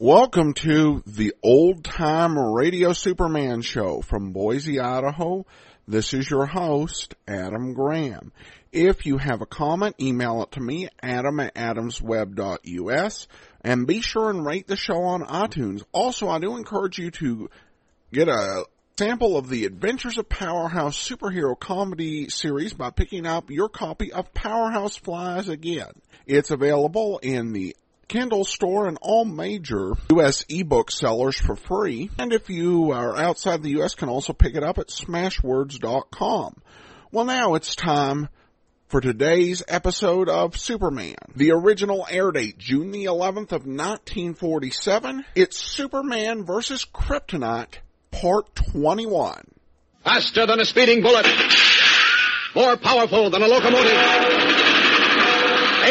Welcome to the Old Time Radio Superman Show from Boise, Idaho. This is your host, Adam Graham. If you have a comment, email it to me, adam at adamsweb.us, and be sure and rate the show on iTunes. Also, I do encourage you to get a sample of the Adventures of Powerhouse superhero comedy series by picking up your copy of Powerhouse Flies Again. It's available in the Kindle store and all major U.S. ebook sellers for free. And if you are outside the U.S., can also pick it up at smashwords.com. Well, now it's time for today's episode of Superman. The original air date, June the 11th of 1947. It's Superman versus Kryptonite, part 21. Faster than a speeding bullet. More powerful than a locomotive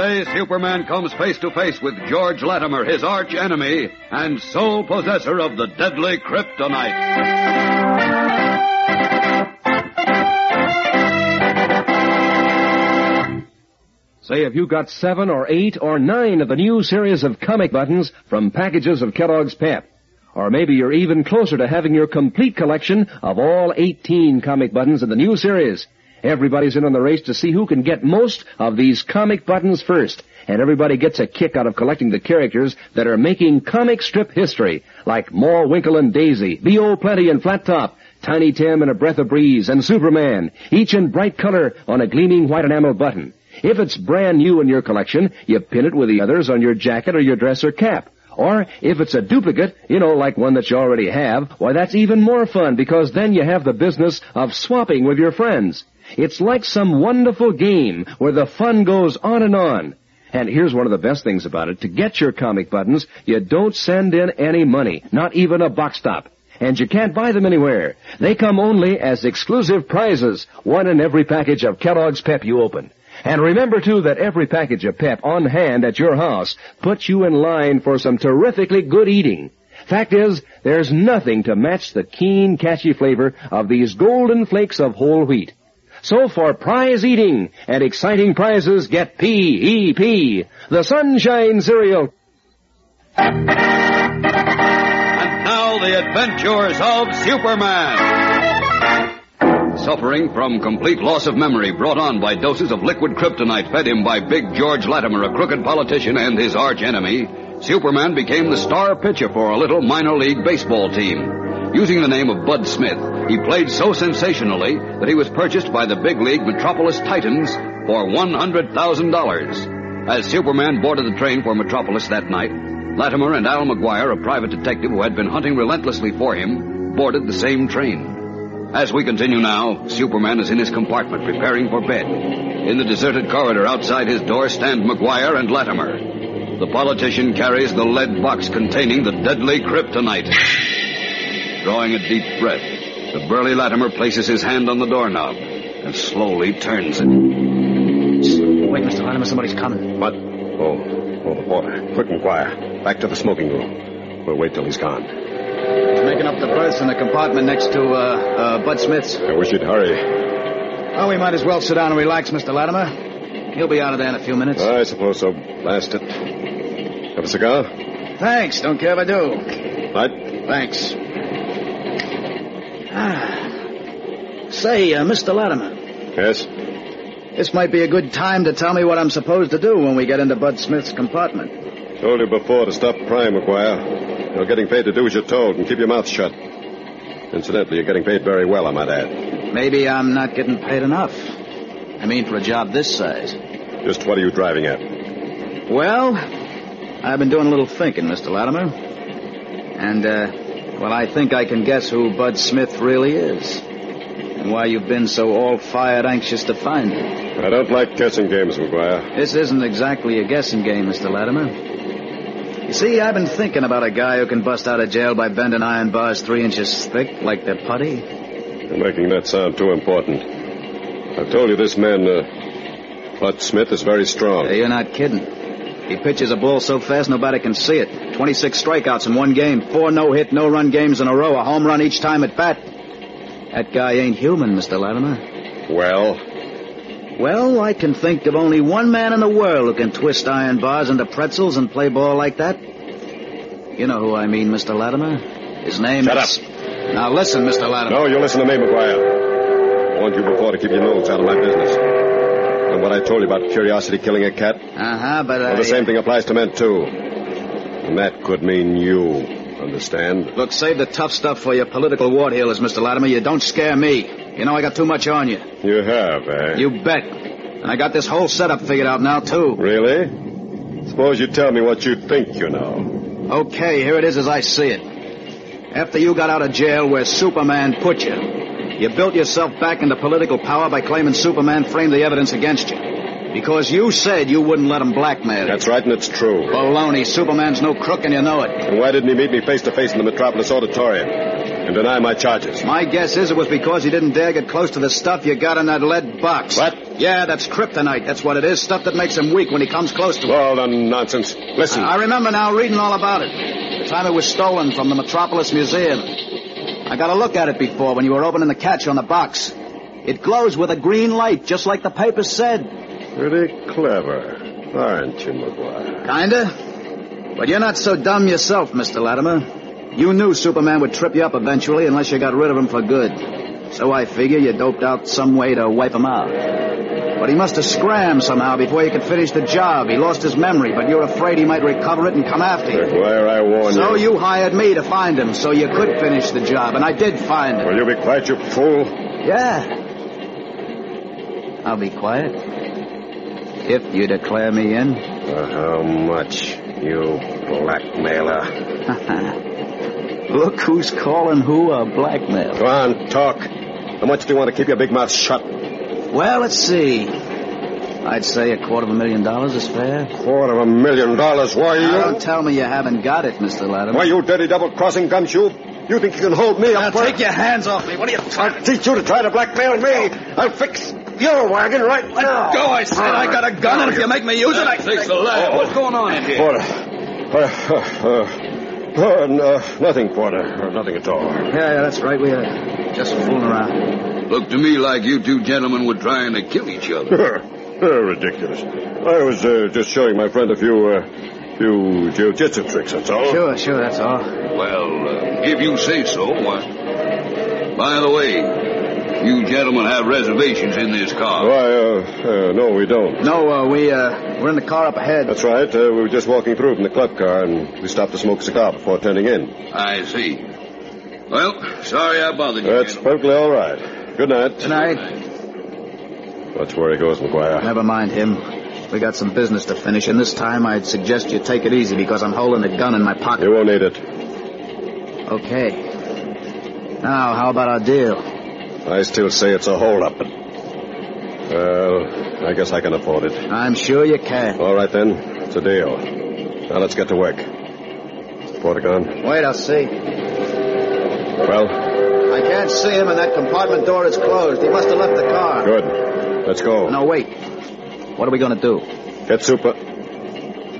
Today, Superman comes face to face with George Latimer, his arch enemy and sole possessor of the deadly kryptonite. Say if you got seven or eight or nine of the new series of comic buttons from packages of Kellogg's Pep. Or maybe you're even closer to having your complete collection of all 18 comic buttons in the new series. Everybody's in on the race to see who can get most of these comic buttons first. And everybody gets a kick out of collecting the characters that are making comic strip history, like More Winkle and Daisy, B.O. Plenty and Flat Top, Tiny Tim and A Breath of Breeze, and Superman, each in bright color on a gleaming white enamel button. If it's brand new in your collection, you pin it with the others on your jacket or your dress or cap. Or if it's a duplicate, you know, like one that you already have, why that's even more fun because then you have the business of swapping with your friends. It's like some wonderful game where the fun goes on and on. And here's one of the best things about it. To get your comic buttons, you don't send in any money, not even a box top. And you can't buy them anywhere. They come only as exclusive prizes, one in every package of Kellogg's Pep you open. And remember too that every package of Pep on hand at your house puts you in line for some terrifically good eating. Fact is, there's nothing to match the keen, catchy flavor of these golden flakes of whole wheat. So for prize eating and exciting prizes, get P-E-P, the Sunshine Cereal. And now, the adventures of Superman. Suffering from complete loss of memory brought on by doses of liquid kryptonite fed him by Big George Latimer, a crooked politician and his arch enemy, Superman became the star pitcher for a little minor league baseball team. Using the name of Bud Smith, he played so sensationally that he was purchased by the big league Metropolis Titans for $100,000. As Superman boarded the train for Metropolis that night, Latimer and Al McGuire, a private detective who had been hunting relentlessly for him, boarded the same train. As we continue now, Superman is in his compartment preparing for bed. In the deserted corridor outside his door stand McGuire and Latimer. The politician carries the lead box containing the deadly kryptonite. Drawing a deep breath, the burly Latimer places his hand on the doorknob and slowly turns it. Wait, Mr. Latimer, somebody's coming. What? Oh, oh, the porter. Quick, McGuire. Back to the smoking room. We'll wait till he's gone. He's making up the berths in the compartment next to, uh, uh, Bud Smith's. I wish you'd hurry. Well, we might as well sit down and relax, Mr. Latimer. He'll be out of there in a few minutes. I suppose so. Blast it. Have a cigar? Thanks. Don't care if I do. Right? Thanks. Ah. Say, uh, Mr. Latimer, Yes? this might be a good time to tell me what I'm supposed to do when we get into Bud Smith's compartment. Told you before to stop prying, McGuire. You're getting paid to do as you're told and keep your mouth shut. Incidentally, you're getting paid very well, I might add. Maybe I'm not getting paid enough. I mean, for a job this size. Just what are you driving at? Well, I've been doing a little thinking, Mr. Latimer. And, uh, well, I think I can guess who Bud Smith really is. And why you've been so all fired anxious to find him. I don't like guessing games, McGuire. This isn't exactly a guessing game, Mr. Latimer. You see, I've been thinking about a guy who can bust out of jail by bending iron bars three inches thick like they're putty. You're making that sound too important. I've told you this man, uh, Bud Smith, is very strong. Hey, you're not kidding. He pitches a ball so fast nobody can see it. 26 strikeouts in one game, four no-hit, no-run games in a row, a home run each time at bat. That guy ain't human, Mr. Latimer. Well, Well, I can think of only one man in the world who can twist iron bars into pretzels and play ball like that. You know who I mean, Mr. Latimer. His name Shut is... Now listen, Mr. Latimer. no, you listen to me, McGuire. I warned you before to keep your nose out of my business. And what I told you about curiosity killing a cat, Uh-huh, but well, I... the same thing applies to men, too. And that could mean you, understand? Look, save the tough stuff for your political ward heelers, Mr. Latimer. You don't scare me. You know I got too much on you. You have, eh? You bet. And I got this whole setup figured out now, too. Really? Suppose you tell me what you think you know. Okay, here it is as I see it. After you got out of jail where Superman put you, you built yourself back into political power by claiming Superman framed the evidence against you. Because you said you wouldn't let him blackmail you. That's right, and it's true. Baloney. Superman's no crook and you know it. And why didn't he meet me face to face in the Metropolis Auditorium and deny my charges? My guess is it was because he didn't dare get close to the stuff you got in that lead box. What? Yeah, that's kryptonite. That's what it is. Stuff that makes him weak when he comes close to it. All the nonsense. Listen. I remember now reading all about it. The time it was stolen from the Metropolis Museum. I got a look at it before when you were opening the catch on the box. It glows with a green light, just like the paper said. Pretty clever, aren't you, McGuire? Kinda. But you're not so dumb yourself, Mr. Latimer. You knew Superman would trip you up eventually unless you got rid of him for good. So I figure you doped out some way to wipe him out. But he must have scrammed somehow before you could finish the job. He lost his memory, but you're afraid he might recover it and come after you. McGuire, I warn So you. you hired me to find him so you could finish the job, and I did find him. Will you be quiet, you fool? Yeah. I'll be quiet. If you declare me in. For how much, you blackmailer? Look who's calling who a blackmailer. Go on, talk. How much do you want to keep your big mouth shut? Well, let's see. I'd say a quarter of a million dollars is fair. Quarter of a million dollars. Why, Now, you? don't tell me you haven't got it, Mr. Latimer. Why, you dirty double-crossing gumshoe? You think you can hold me Now, up? for- take your hands off me. What are you I'll teach you to try to blackmail me. I'll fix your wagon right now. Go, I said. I got a gun, and if you make me use it, I... Takes the lad. What's going on in here? Porter. Uh, uh, uh, uh, no, nothing, Porter. Uh, nothing at all. Yeah, yeah, that's right. We are just fooling around. Looked to me like you two gentlemen were trying to kill each other. Ridiculous. I was uh, just showing my friend a few, uh, few jiu-jitsu tricks, that's all. Sure, sure, that's all. Well, uh, if you say so, why? By the way, you gentlemen have reservations in this car. Why, uh, uh, no, we don't. No, uh, we, uh, we're in the car up ahead. That's right. Uh, we were just walking through from the club car, and we stopped to smoke a cigar before turning in. I see. Well, sorry I bothered you. That's gentlemen. perfectly all right. Good night. Good night. Watch where he goes, McGuire. Never mind him. We got some business to finish, and this time I'd suggest you take it easy because I'm holding a gun in my pocket. You won't need it. Okay. Now, how about our deal? I still say it's a hold-up, but... Well, I guess I can afford it. I'm sure you can. All right, then. It's a deal. Now let's get to work. Porter gone? Wait, I'll see. Well, can't see him, and that compartment door is closed. He must have left the car. good. Let's go. No, wait. What are we going to do? Get Super...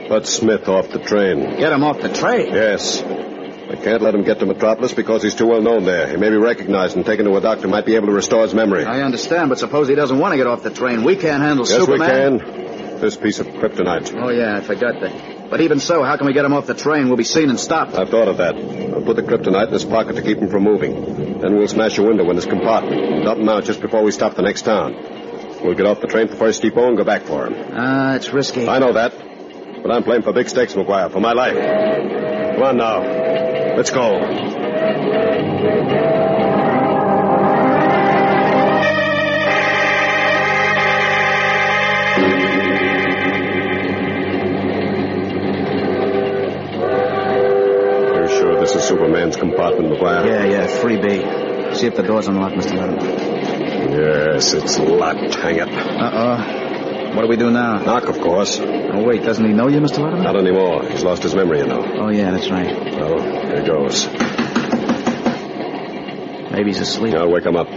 Bud Smith off the train. Get him off the train? Yes. I can't let him get to Metropolis because he's too well known there. He may be recognized and taken to a doctor might be able to restore his memory. I understand, but suppose he doesn't want to get off the train. We can't handle yes, Superman. we can. This piece of kryptonite. Oh, yeah, I forgot that. But even so, how can we get him off the train? We'll be seen and stopped. I've thought of that. I'll put the kryptonite in his pocket to keep him from moving. Then we'll smash a window in his compartment and dump him out just before we stop the next town. We'll get off the train at the first depot and go back for him. Ah, it's risky. I know that. But I'm playing for big stakes, McGuire, for my life. Come on now. Let's go. Freebie. See if the door's unlocked, Mr. Latimer. Yes, it's locked. Hang it. Uh-oh. What do we do now? Knock, of course. Oh, wait, doesn't he know you, Mr. Latimer? Not anymore. He's lost his memory, you know. Oh, yeah, that's right. Well, here goes. Maybe he's asleep. I'll wake him up.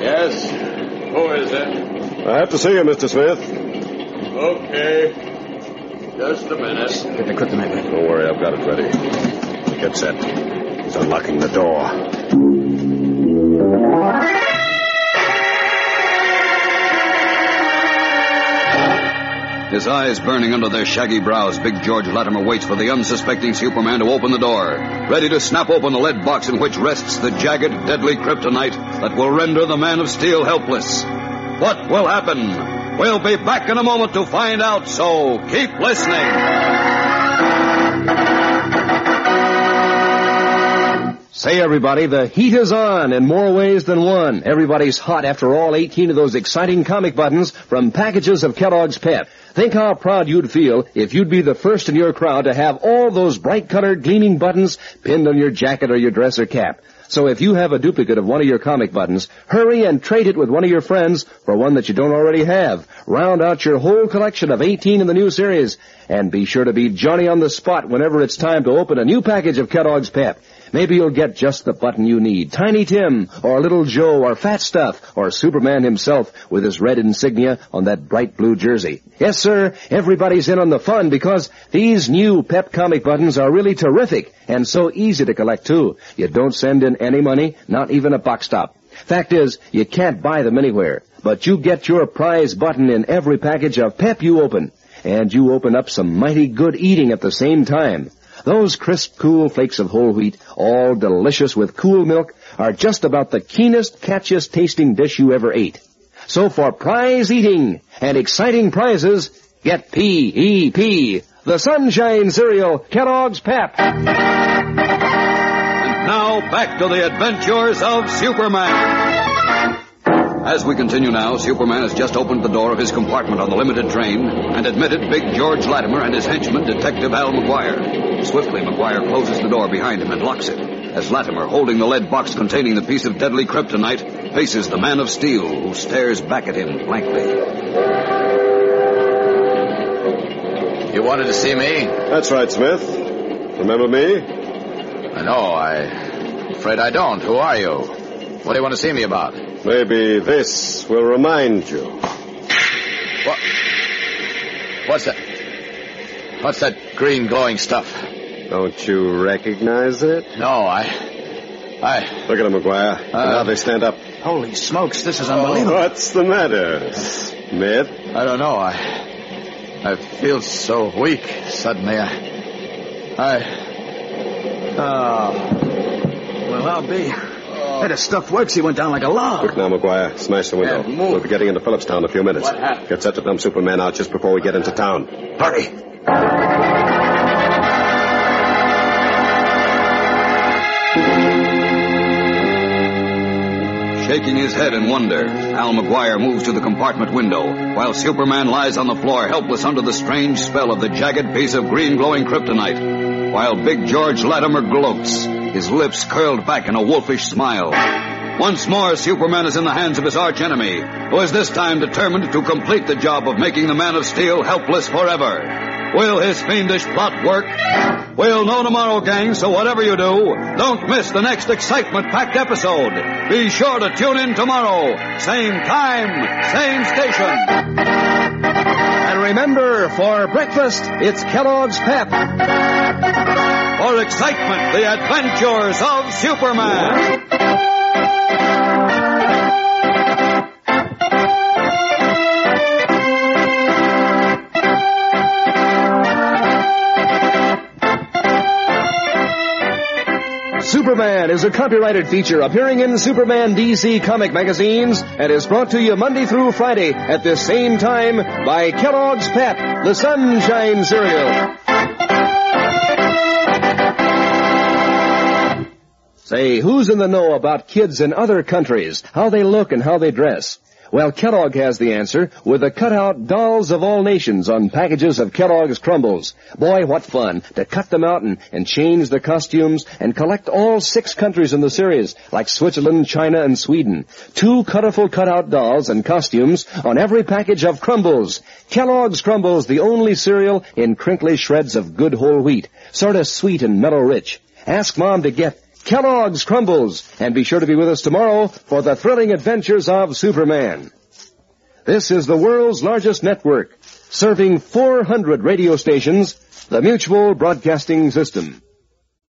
Yes? Who is it? I have to see you, Mr. Smith. Okay. Just a minute. Get the kryptonite ready. Don't worry, I've got it ready. Get set. He's unlocking the door. His eyes burning under their shaggy brows, Big George Latimer waits for the unsuspecting Superman to open the door, ready to snap open the lead box in which rests the jagged, deadly kryptonite that will render the Man of Steel helpless. What will happen? We'll be back in a moment to find out, so keep listening. Say everybody, the heat is on in more ways than one. Everybody's hot after all 18 of those exciting comic buttons from packages of Kellogg's Pep. Think how proud you'd feel if you'd be the first in your crowd to have all those bright colored gleaming buttons pinned on your jacket or your dress or cap. So if you have a duplicate of one of your comic buttons, hurry and trade it with one of your friends for one that you don't already have. Round out your whole collection of 18 in the new series. And be sure to be Johnny on the spot whenever it's time to open a new package of Kellogg's Pep. Maybe you'll get just the button you need. Tiny Tim, or Little Joe, or Fat Stuff, or Superman himself with his red insignia on that bright blue jersey. Yes, sir, everybody's in on the fun because these new Pep comic buttons are really terrific and so easy to collect too. You don't send in any money, not even a box stop. Fact is, you can't buy them anywhere, but you get your prize button in every package of Pep you open. And you open up some mighty good eating at the same time. Those crisp, cool flakes of whole wheat, all delicious with cool milk, are just about the keenest, catchiest tasting dish you ever ate. So for prize eating and exciting prizes, get P-E-P, the Sunshine Cereal, Kellogg's Pep. Now back to the adventures of Superman. As we continue now, Superman has just opened the door of his compartment on the limited train and admitted Big George Latimer and his henchman, Detective Al McGuire. Swiftly, McGuire closes the door behind him and locks it, as Latimer, holding the lead box containing the piece of deadly kryptonite, faces the Man of Steel, who stares back at him blankly. You wanted to see me? That's right, Smith. Remember me? I know. I'm afraid I don't. Who are you? What do you want to see me about? Maybe this will remind you. What? What's that? What's that green glowing stuff? Don't you recognize it? No, I. I. Look at him, McGuire. Uh, now they stand up. Holy smokes, this is unbelievable. What's the matter, Smith? I don't know. I. I feel so weak suddenly. I. I. Oh. Well, I'll be. Hey, the stuff works. He went down like a log. Quick now, McGuire. Smash the window. Yeah. We'll be getting into Phillipstown in a few minutes. What happened? Get set to dump Superman out just before we get into town. Hurry! Shaking his head in wonder, Al McGuire moves to the compartment window, while Superman lies on the floor helpless under the strange spell of the jagged piece of green glowing kryptonite, while Big George Latimer gloats, his lips curled back in a wolfish smile. Once more, Superman is in the hands of his archenemy, who is this time determined to complete the job of making the Man of Steel helpless forever. Will his fiendish plot work? We'll know tomorrow, gang, so whatever you do, don't miss the next excitement-packed episode. Be sure to tune in tomorrow. Same time, same station. And remember, for breakfast, it's Kellogg's Pep. For excitement, the adventures of Superman. Superman is a copyrighted feature appearing in Superman DC comic magazines and is brought to you Monday through Friday at this same time by Kellogg's Pep, the Sunshine Cereal. Say, who's in the know about kids in other countries, how they look and how they dress? Well, Kellogg has the answer with the cutout dolls of all nations on packages of Kellogg's Crumbles. Boy, what fun to cut them out and, and change the costumes and collect all six countries in the series, like Switzerland, China, and Sweden. Two colorful cutout dolls and costumes on every package of Crumbles. Kellogg's Crumbles, the only cereal in crinkly shreds of good whole wheat. Sort of sweet and mellow rich. Ask Mom to get Kellogg's Crumbles, and be sure to be with us tomorrow for the thrilling adventures of Superman. This is the world's largest network, serving 400 radio stations, the Mutual Broadcasting System.